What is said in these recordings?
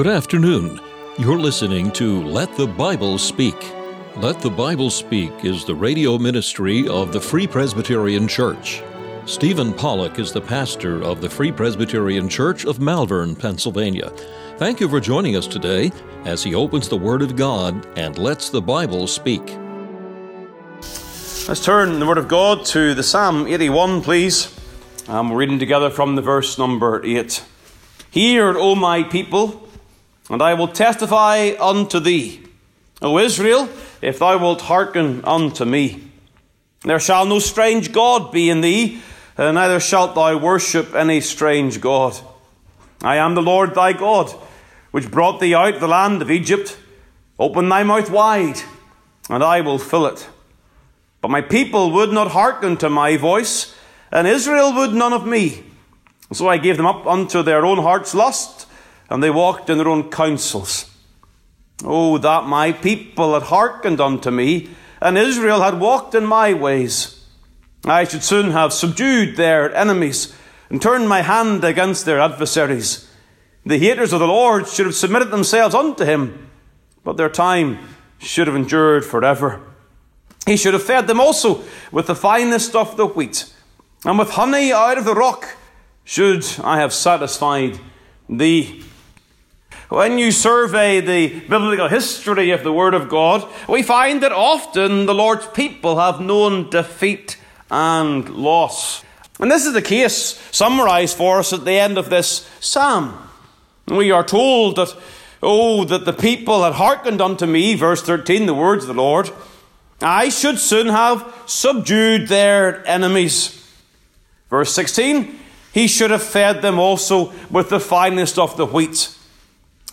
Good afternoon. You're listening to Let the Bible Speak. Let the Bible Speak is the radio ministry of the Free Presbyterian Church. Stephen Pollock is the pastor of the Free Presbyterian Church of Malvern, Pennsylvania. Thank you for joining us today as he opens the Word of God and lets the Bible speak. Let's turn the Word of God to the Psalm 81, please. We're reading together from the verse number 8. Hear, O my people, and I will testify unto thee. O Israel, if thou wilt hearken unto me. There shall no strange God be in thee, and neither shalt thou worship any strange God. I am the Lord thy God, which brought thee out of the land of Egypt. Open thy mouth wide, and I will fill it. But my people would not hearken to my voice, and Israel would none of me. So I gave them up unto their own heart's lust, and they walked in their own counsels. Oh, that my people had hearkened unto me, and Israel had walked in my ways. I should soon have subdued their enemies, and turned my hand against their adversaries. The haters of the Lord should have submitted themselves unto him, but their time should have endured forever. He should have fed them also with the finest of the wheat, and with honey out of the rock should I have satisfied thee. When you survey the biblical history of the Word of God, we find that often the Lord's people have known defeat and loss. And this is the case summarized for us at the end of this psalm. We are told that, oh, that the people had hearkened unto me, verse 13, the words of the Lord, I should soon have subdued their enemies. Verse 16, he should have fed them also with the finest of the wheat.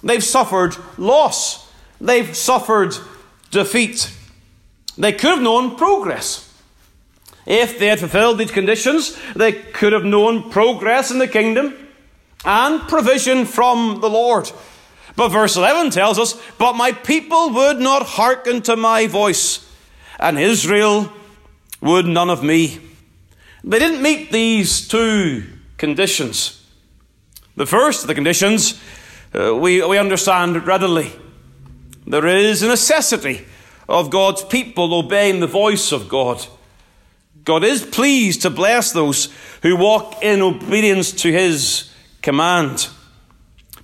They've suffered loss. They've suffered defeat. They could have known progress. If they had fulfilled these conditions, they could have known progress in the kingdom and provision from the Lord. But verse 11 tells us, But my people would not hearken to my voice, and Israel would none of me. They didn't meet these two conditions. The first of the conditions uh, we, we understand readily. There is a necessity of God's people obeying the voice of God. God is pleased to bless those who walk in obedience to his command.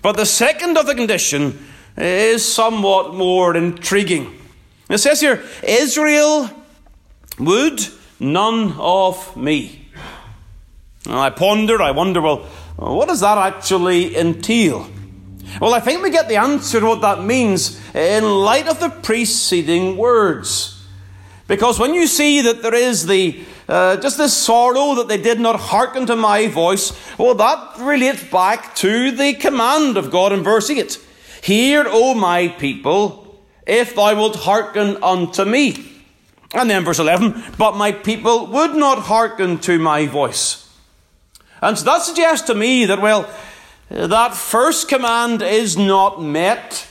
But the second of the condition is somewhat more intriguing. It says here, Israel would none of me. And I ponder, I wonder, well, what does that actually entail? Well, I think we get the answer to what that means in light of the preceding words. Because when you see that there is the uh, just this sorrow that they did not hearken to my voice, well, that relates back to the command of God in verse 8. Hear, O my people, if thou wilt hearken unto me. And then verse 11, but my people would not hearken to my voice. And so that suggests to me that, well, that first command is not met.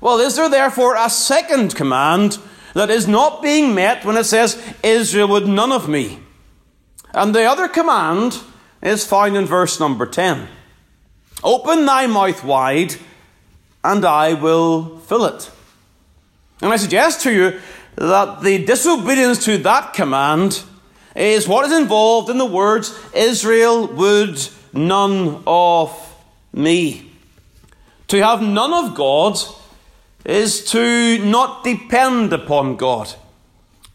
Well, is there therefore a second command that is not being met when it says, Israel would none of me? And the other command is found in verse number 10 Open thy mouth wide, and I will fill it. And I suggest to you that the disobedience to that command is what is involved in the words, Israel would none of me. To have none of God is to not depend upon God.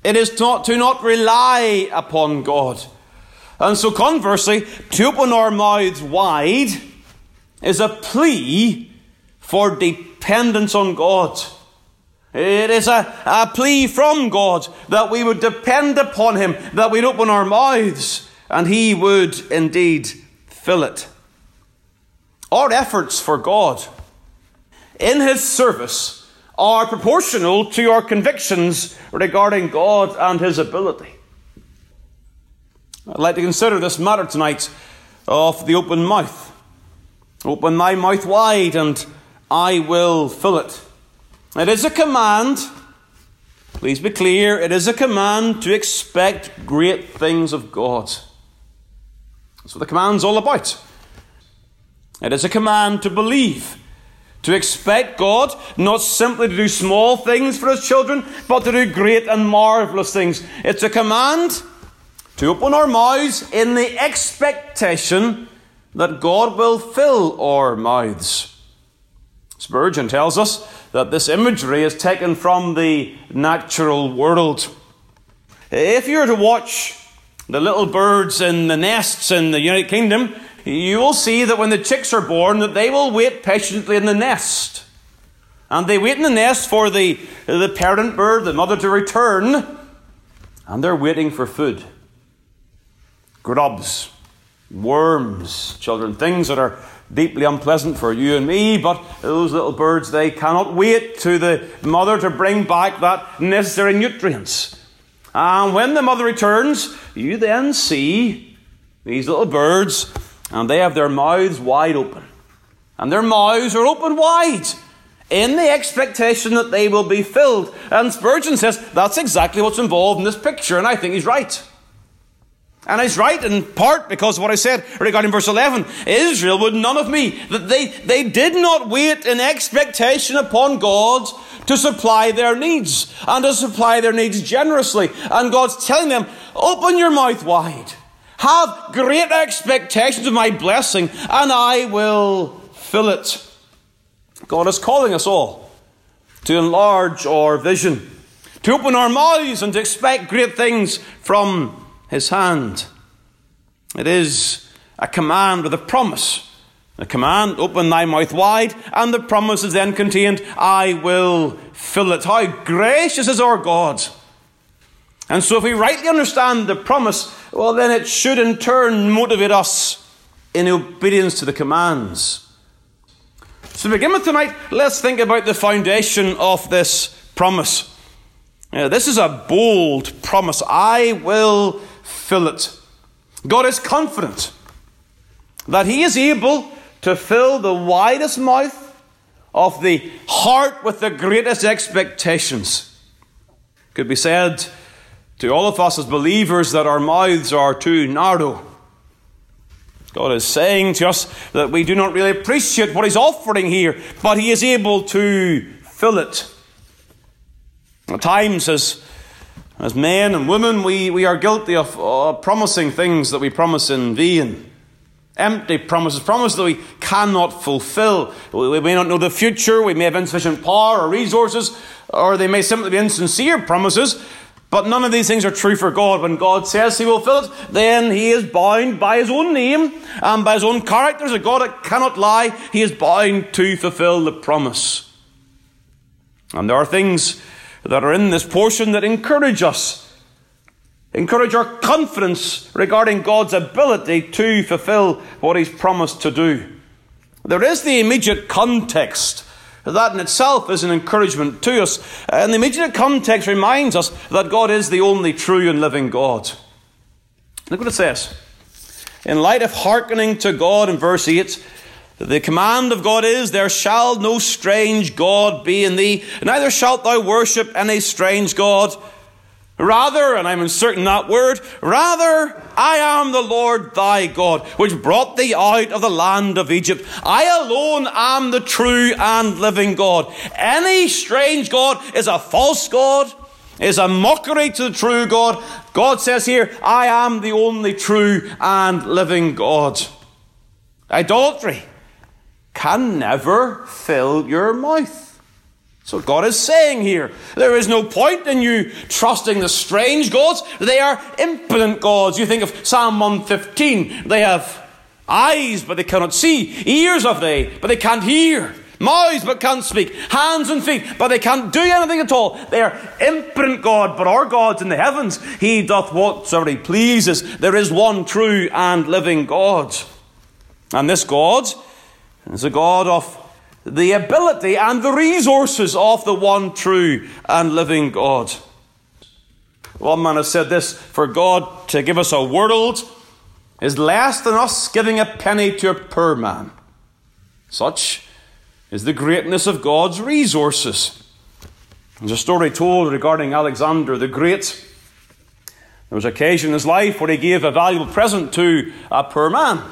It is not to not rely upon God. And so, conversely, to open our mouths wide is a plea for dependence on God. It is a, a plea from God that we would depend upon Him, that we'd open our mouths, and He would indeed fill it. Our efforts for God in His service are proportional to our convictions regarding God and His ability. I'd like to consider this matter tonight of the open mouth. Open thy mouth wide, and I will fill it. It is a command, please be clear, it is a command to expect great things of God. That's what the command's all about. It is a command to believe To expect God not simply to do small things for his children, but to do great and marvelous things. It's a command to open our mouths in the expectation that God will fill our mouths. Spurgeon tells us that this imagery is taken from the natural world. If you were to watch the little birds in the nests in the United Kingdom, you will see that when the chicks are born, that they will wait patiently in the nest. And they wait in the nest for the, the parent bird, the mother, to return, and they're waiting for food. Grubs, worms, children, things that are deeply unpleasant for you and me, but those little birds, they cannot wait to the mother to bring back that necessary nutrients. And when the mother returns, you then see these little birds, and they have their mouths wide open. And their mouths are open wide in the expectation that they will be filled. And Spurgeon says that's exactly what's involved in this picture, and I think he's right. And he's right in part because of what I said regarding verse 11. Israel would none of me. That they, they did not wait in expectation upon God to supply their needs and to supply their needs generously. And God's telling them, open your mouth wide. Have great expectations of my blessing and I will fill it. God is calling us all to enlarge our vision, to open our mouths and to expect great things from his hand. It is a command with a promise. The command, open thy mouth wide, and the promise is then contained, I will fill it. How gracious is our God! And so, if we rightly understand the promise, well, then it should in turn motivate us in obedience to the commands. So, to begin with tonight, let's think about the foundation of this promise. Now, this is a bold promise. I will fill it. God is confident that He is able to fill the widest mouth of the heart with the greatest expectations. Could be said to all of us as believers that our mouths are too narrow. God is saying to us that we do not really appreciate what He's offering here, but He is able to fill it. At times, as as men and women, we, we are guilty of uh, promising things that we promise in vain. Empty promises, promises that we cannot fulfill. We, we may not know the future, we may have insufficient power or resources, or they may simply be insincere promises, but none of these things are true for God. When God says He will fill it, then He is bound by His own name and by His own character as a God that cannot lie. He is bound to fulfill the promise. And there are things that are in this portion that encourage us, encourage our confidence regarding God's ability to fulfill what He's promised to do. There is the immediate context. That in itself is an encouragement to us. And the immediate context reminds us that God is the only true and living God. Look what it says. In light of hearkening to God in verse 8, the command of God is, There shall no strange God be in thee, neither shalt thou worship any strange God. Rather, and I'm inserting that word, rather, I am the Lord thy God, which brought thee out of the land of Egypt. I alone am the true and living God. Any strange God is a false God, is a mockery to the true God. God says here, I am the only true and living God. Idolatry can never fill your mouth. So God is saying here. There is no point in you trusting the strange gods. They are impotent gods. You think of Psalm 115. They have eyes, but they cannot see. Ears have they, but they can't hear. Mouths, but can't speak. Hands and feet, but they can't do anything at all. They are impotent God, but our God's in the heavens. He doth whatsoever he pleases. There is one true and living God. And this God is a God of the ability and the resources of the one true and living God. One man has said this for God to give us a world is less than us giving a penny to a poor man. Such is the greatness of God's resources. There's a story told regarding Alexander the Great. There was an occasion in his life where he gave a valuable present to a poor man.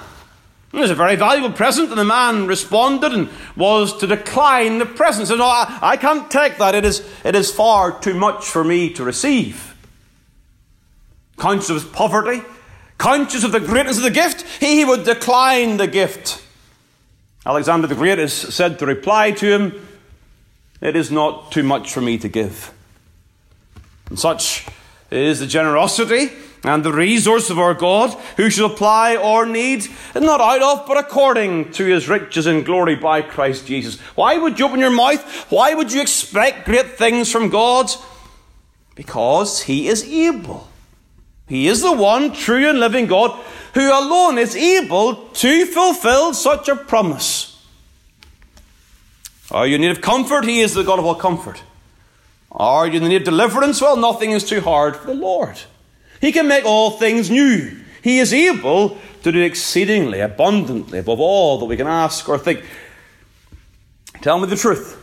It was a very valuable present, and the man responded and was to decline the present. So, no, I, I can't take that. It is, it is far too much for me to receive. Conscious of his poverty, conscious of the greatness of the gift, he would decline the gift. Alexander the Great is said to reply to him, It is not too much for me to give. And such is the generosity and the resource of our God, who shall apply our need, not out of, but according to his riches and glory by Christ Jesus. Why would you open your mouth? Why would you expect great things from God? Because he is able. He is the one true and living God who alone is able to fulfill such a promise. Are you in need of comfort? He is the God of all comfort. Are you in need of deliverance? Well, nothing is too hard for the Lord. He can make all things new. He is able to do exceedingly abundantly above all that we can ask or think. Tell me the truth.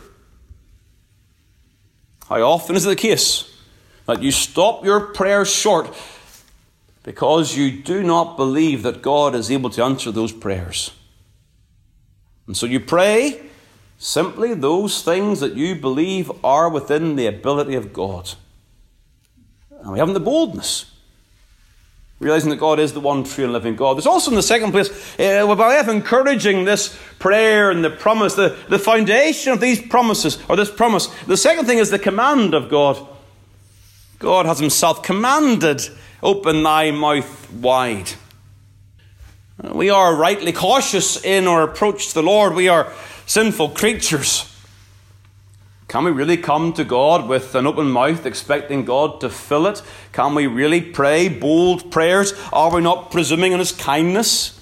How often is it the case that you stop your prayers short because you do not believe that God is able to answer those prayers? And so you pray simply those things that you believe are within the ability of God. And we haven't the boldness realizing that God is the one true and living God. There's also, in the second place, uh, by way of encouraging this prayer and the promise, the, the foundation of these promises, or this promise, the second thing is the command of God. God has Himself commanded, Open thy mouth wide. We are rightly cautious in our approach to the Lord. We are sinful creatures. Can we really come to God with an open mouth, expecting God to fill it? Can we really pray bold prayers? Are we not presuming on His kindness?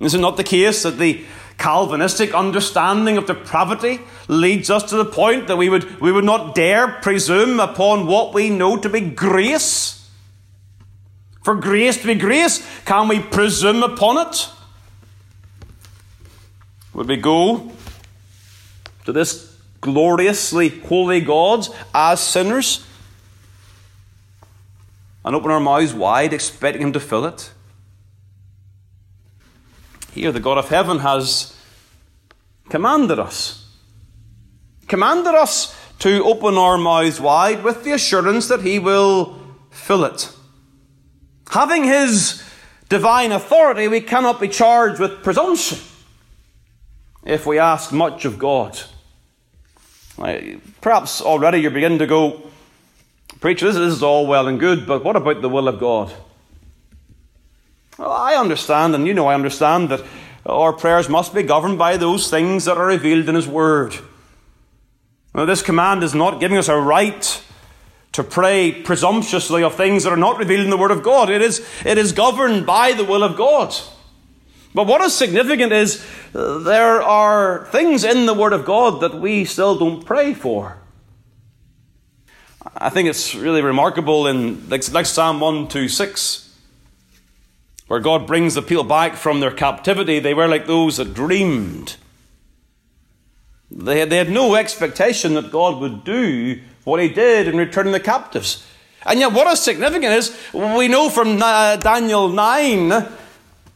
Is it not the case that the Calvinistic understanding of depravity leads us to the point that we would, we would not dare presume upon what we know to be grace? For grace to be grace, can we presume upon it? Would we go to this gloriously holy gods as sinners and open our mouths wide, expecting Him to fill it. Here, the God of heaven has commanded us, commanded us to open our mouths wide with the assurance that He will fill it. Having His divine authority, we cannot be charged with presumption if we ask much of God. Perhaps already you're beginning to go, Preacher, this is all well and good, but what about the will of God? Well, I understand, and you know I understand, that our prayers must be governed by those things that are revealed in His Word. Now, this command is not giving us a right to pray presumptuously of things that are not revealed in the Word of God. It is, it is governed by the will of God. But what is significant is uh, there are things in the Word of God that we still don't pray for. I think it's really remarkable in like, Psalm 126, where God brings the people back from their captivity. They were like those that dreamed. They had, they had no expectation that God would do what He did in returning the captives. And yet, what is significant is we know from uh, Daniel 9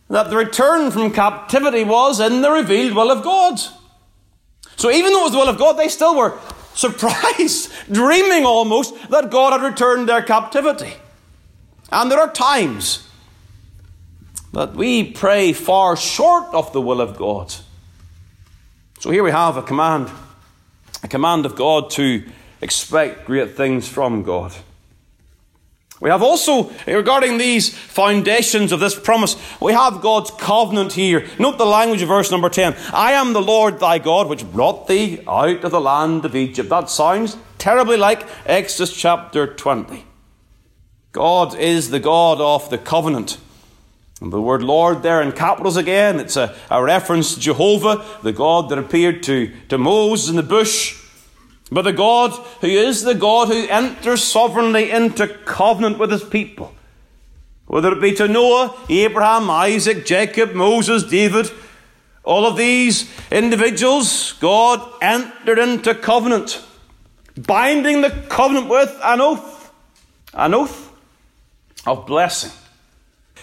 that the return from captivity was in the revealed will of God. So even though it was the will of God, they still were surprised, dreaming almost that God had returned their captivity. And there are times that we pray far short of the will of God. So here we have a command, a command of God to expect great things from God. We have also, regarding these foundations of this promise, we have God's covenant here. Note the language of verse number 10. I am the Lord thy God, which brought thee out of the land of Egypt. That sounds terribly like Exodus chapter 20. God is the God of the covenant. And the word Lord there in capitals again, it's a, a reference to Jehovah, the God that appeared to, to Moses in the bush but the God who is the God who enters sovereignly into covenant with his people. Whether it be to Noah, Abraham, Isaac, Jacob, Moses, David, all of these individuals, God entered into covenant, binding the covenant with an oath, an oath of blessing.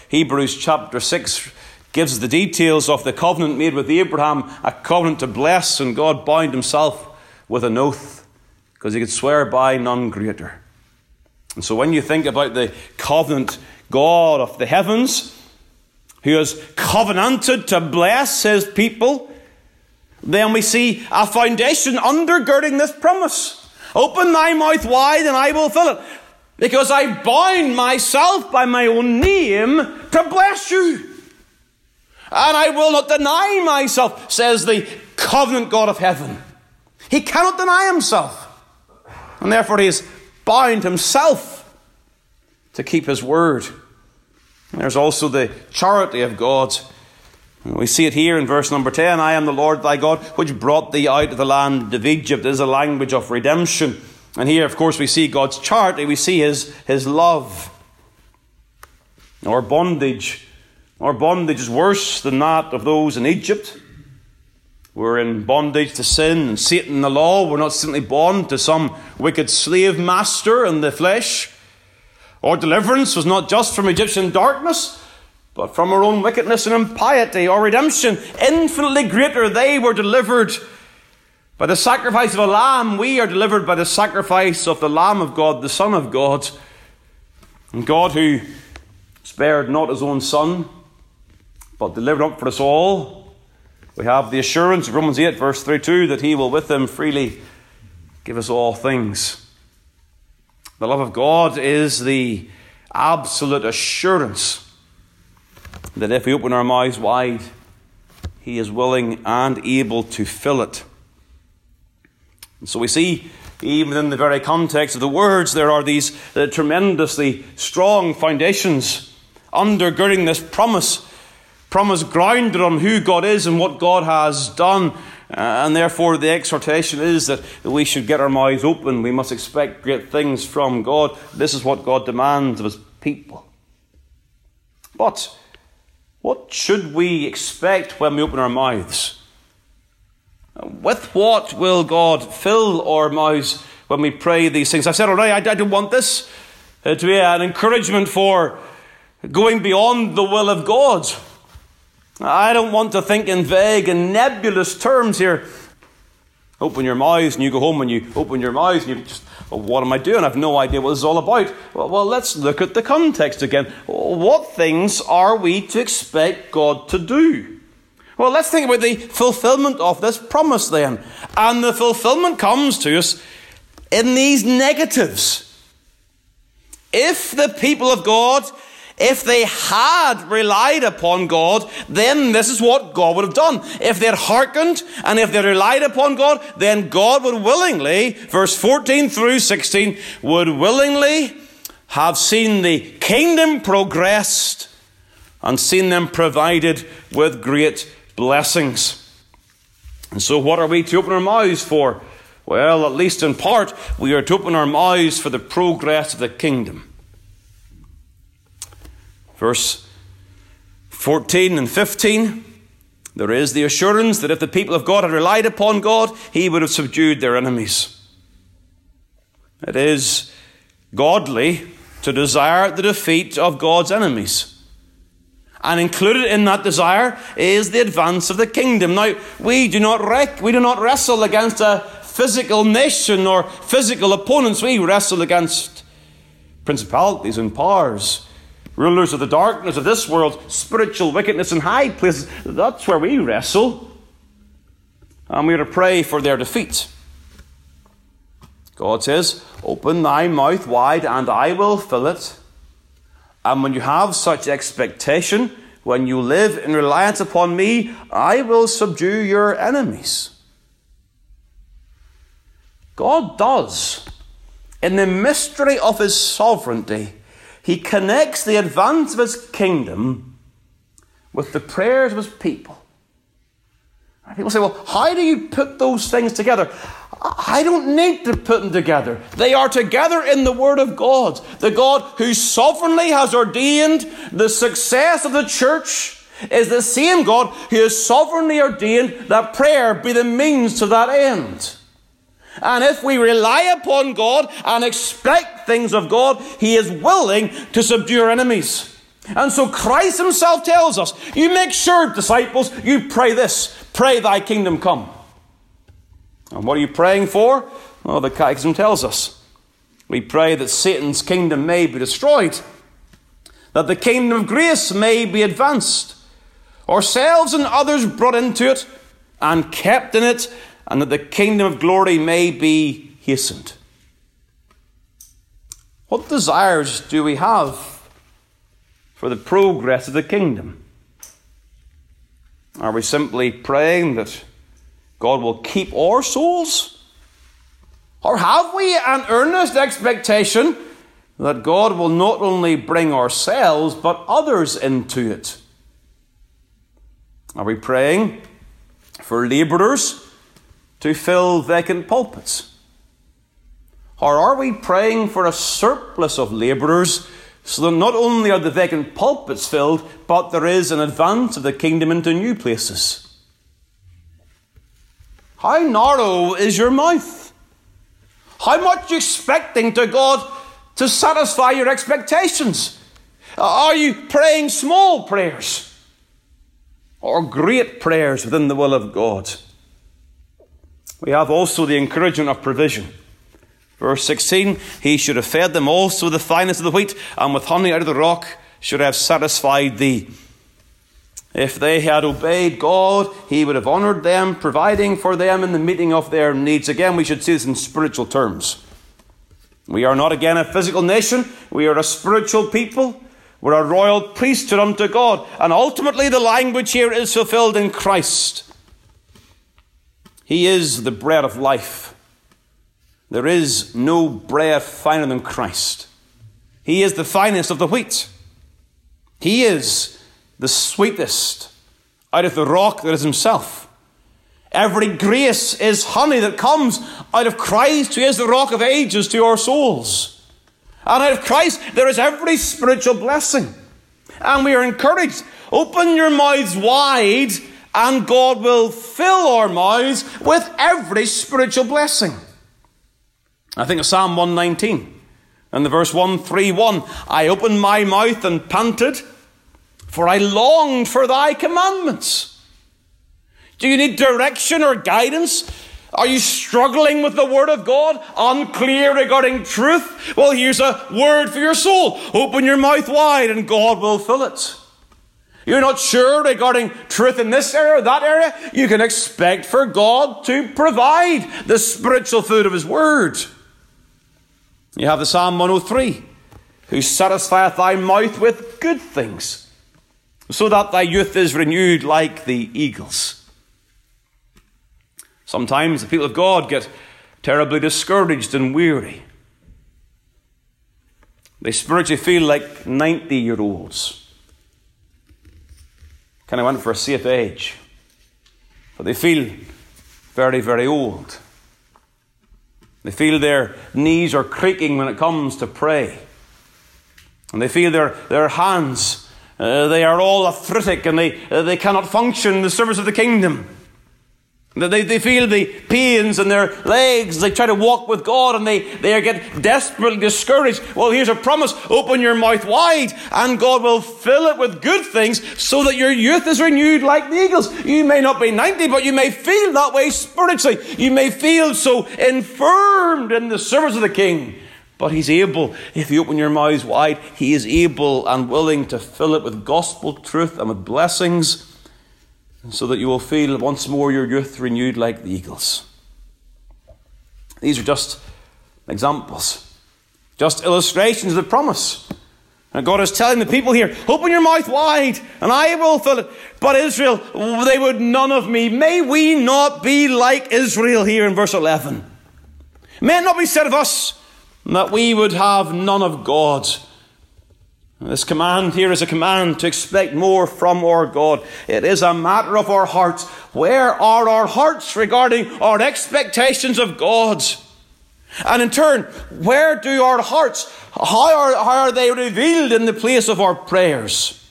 Hebrews chapter 6 gives the details of the covenant made with Abraham, a covenant to bless, and God bound himself with an oath because he could swear by none greater. And so when you think about the covenant God of the heavens, who has covenanted to bless his people, then we see a foundation undergirding this promise. Open thy mouth wide and I will fill it. Because I bind myself by my own name to bless you. And I will not deny myself, says the covenant God of heaven. He cannot deny himself. And therefore he is bound himself to keep his word. And there's also the charity of God. We see it here in verse number 10 I am the Lord thy God, which brought thee out of the land of Egypt. It is a language of redemption. And here, of course, we see God's charity, we see his, his love. Our bondage our bondage is worse than that of those in Egypt. We're in bondage to sin and Satan the law. We're not simply bound to some wicked slave master in the flesh. Our deliverance was not just from Egyptian darkness, but from our own wickedness and impiety. Our redemption, infinitely greater, they were delivered by the sacrifice of a lamb. We are delivered by the sacrifice of the Lamb of God, the Son of God. And God, who spared not his own Son, but delivered up for us all. We have the assurance of Romans 8, verse 32, that He will with Him freely give us all things. The love of God is the absolute assurance that if we open our mouths wide, He is willing and able to fill it. And so we see, even in the very context of the words, there are these uh, tremendously strong foundations undergirding this promise promise grounded on who God is and what God has done. Uh, and therefore, the exhortation is that we should get our mouths open. We must expect great things from God. This is what God demands of his people. But what should we expect when we open our mouths? With what will God fill our mouths when we pray these things? I've said already, I, I don't want this uh, to be an encouragement for going beyond the will of God. I don't want to think in vague and nebulous terms here. Open your mouths and you go home and you open your mouths and you just, well, what am I doing? I have no idea what this is all about. Well, well, let's look at the context again. What things are we to expect God to do? Well, let's think about the fulfillment of this promise then. And the fulfillment comes to us in these negatives. If the people of God if they had relied upon God, then this is what God would have done. If they had hearkened and if they relied upon God, then God would willingly, verse 14 through 16, would willingly have seen the kingdom progressed and seen them provided with great blessings. And so, what are we to open our mouths for? Well, at least in part, we are to open our mouths for the progress of the kingdom. Verse 14 and 15, there is the assurance that if the people of God had relied upon God, He would have subdued their enemies. It is godly to desire the defeat of God's enemies. And included in that desire is the advance of the kingdom. Now, we do not, rec- we do not wrestle against a physical nation or physical opponents. We wrestle against principalities and powers rulers of the darkness of this world, spiritual wickedness in high places. That's where we wrestle. And we are to pray for their defeat. God says, Open thy mouth wide, and I will fill it. And when you have such expectation, when you live in reliance upon me, I will subdue your enemies. God does, in the mystery of his sovereignty, he connects the advance of his kingdom with the prayers of his people. People say, well, how do you put those things together? I don't need to put them together. They are together in the Word of God. The God who sovereignly has ordained the success of the church is the same God who has sovereignly ordained that prayer be the means to that end. And if we rely upon God and expect things of God, He is willing to subdue our enemies. And so Christ himself tells us, you make sure, disciples, you pray this pray thy kingdom come. And what are you praying for? Well, the Catechism tells us. We pray that Satan's kingdom may be destroyed, that the kingdom of grace may be advanced, ourselves and others brought into it and kept in it, and that the kingdom of glory may be hastened. What desires do we have for the progress of the kingdom? Are we simply praying that God will keep our souls? Or have we an earnest expectation that God will not only bring ourselves but others into it? Are we praying for labourers to fill vacant pulpits? Or are we praying for a surplus of labourers so that not only are the vacant pulpits filled, but there is an advance of the kingdom into new places. How narrow is your mouth? How much you expecting to God to satisfy your expectations? Are you praying small prayers or great prayers within the will of God? We have also the encouragement of provision. Verse 16, he should have fed them also with the finest of the wheat, and with honey out of the rock should have satisfied thee. If they had obeyed God, He would have honoured them, providing for them in the meeting of their needs. Again, we should see this in spiritual terms. We are not again a physical nation, we are a spiritual people. We're a royal priesthood unto God. And ultimately, the language here is fulfilled in Christ. He is the bread of life. There is no bread finer than Christ. He is the finest of the wheat. He is the sweetest out of the rock that is Himself. Every grace is honey that comes out of Christ, who is the rock of ages to our souls. And out of Christ, there is every spiritual blessing. And we are encouraged open your mouths wide, and God will fill our mouths with every spiritual blessing. I think of Psalm 119 and the verse 131 I opened my mouth and panted, for I longed for thy commandments. Do you need direction or guidance? Are you struggling with the Word of God? Unclear regarding truth? Well, here's a word for your soul. Open your mouth wide and God will fill it. You're not sure regarding truth in this area or that area? You can expect for God to provide the spiritual food of His Word. You have the Psalm 103 Who satisfieth thy mouth with good things, so that thy youth is renewed like the eagles. Sometimes the people of God get terribly discouraged and weary. They spiritually feel like 90 year olds. Kind of went for a safe age. But they feel very, very old. They feel their knees are creaking when it comes to pray. And they feel their, their hands, uh, they are all arthritic and they, uh, they cannot function in the service of the kingdom. They, they feel the pains in their legs. They try to walk with God and they, they get desperately discouraged. Well, here's a promise. Open your mouth wide and God will fill it with good things so that your youth is renewed like the eagles. You may not be 90, but you may feel that way spiritually. You may feel so infirmed in the service of the King. But He's able, if you open your mouths wide, He is able and willing to fill it with gospel truth and with blessings so that you will feel once more your youth renewed like the eagles. These are just examples, just illustrations of the promise. And God is telling the people here, open your mouth wide, and I will fill it. But Israel, they would none of me. May we not be like Israel here in verse 11. May it not be said of us that we would have none of God. This command here is a command to expect more from our God. It is a matter of our hearts. Where are our hearts regarding our expectations of God? And in turn, where do our hearts, how are, how are they revealed in the place of our prayers?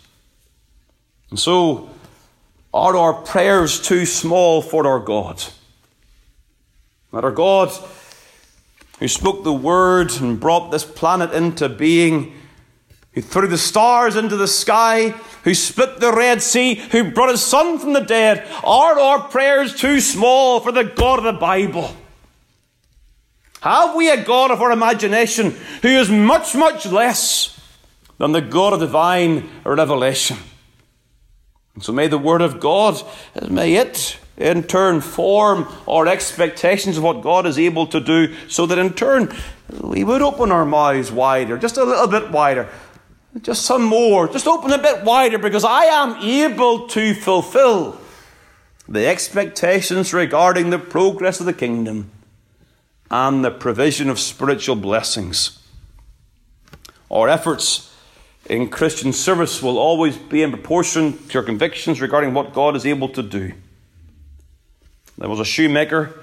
And so, are our prayers too small for our God? That our God, who spoke the word and brought this planet into being, who threw the stars into the sky, who split the Red Sea, who brought his son from the dead, are our prayers too small for the God of the Bible? Have we a God of our imagination who is much, much less than the God of divine revelation? And so may the Word of God, may it in turn form our expectations of what God is able to do, so that in turn we would open our mouths wider, just a little bit wider, just some more, just open a bit wider, because I am able to fulfill the expectations regarding the progress of the kingdom and the provision of spiritual blessings. Our efforts in Christian service will always be in proportion to our convictions regarding what God is able to do. There was a shoemaker.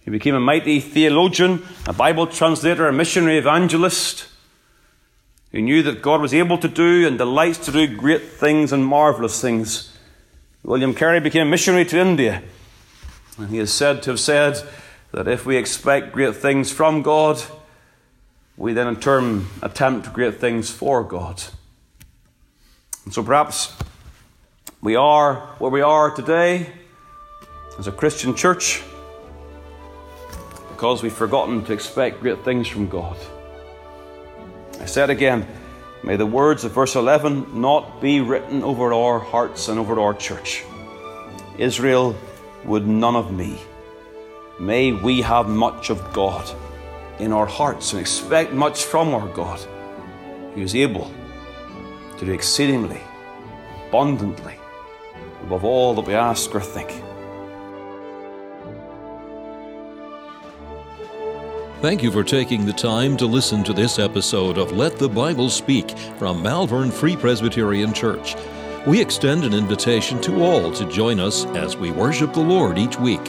He became a mighty theologian, a Bible translator, a missionary evangelist. He knew that God was able to do and delights to do great things and marvelous things. William Carey became a missionary to India. And he is said to have said that if we expect great things from God, we then in turn attempt great things for God. And so perhaps we are where we are today as a Christian church because we've forgotten to expect great things from God. I said again, may the words of verse 11 not be written over our hearts and over our church. Israel would none of me. May we have much of God in our hearts and expect much from our God, who is able to do exceedingly, abundantly, above all that we ask or think. Thank you for taking the time to listen to this episode of Let the Bible Speak from Malvern Free Presbyterian Church. We extend an invitation to all to join us as we worship the Lord each week.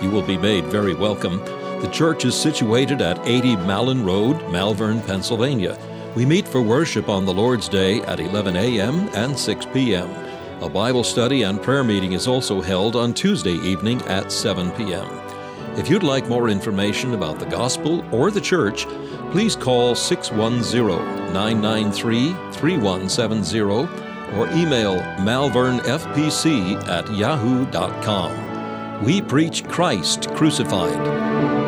You will be made very welcome. The church is situated at 80 Malin Road, Malvern, Pennsylvania. We meet for worship on the Lord's Day at 11 a.m. and 6 p.m. A Bible study and prayer meeting is also held on Tuesday evening at 7 p.m. If you'd like more information about the gospel or the church, please call 610 993 3170 or email malvernfpc at yahoo.com. We preach Christ crucified.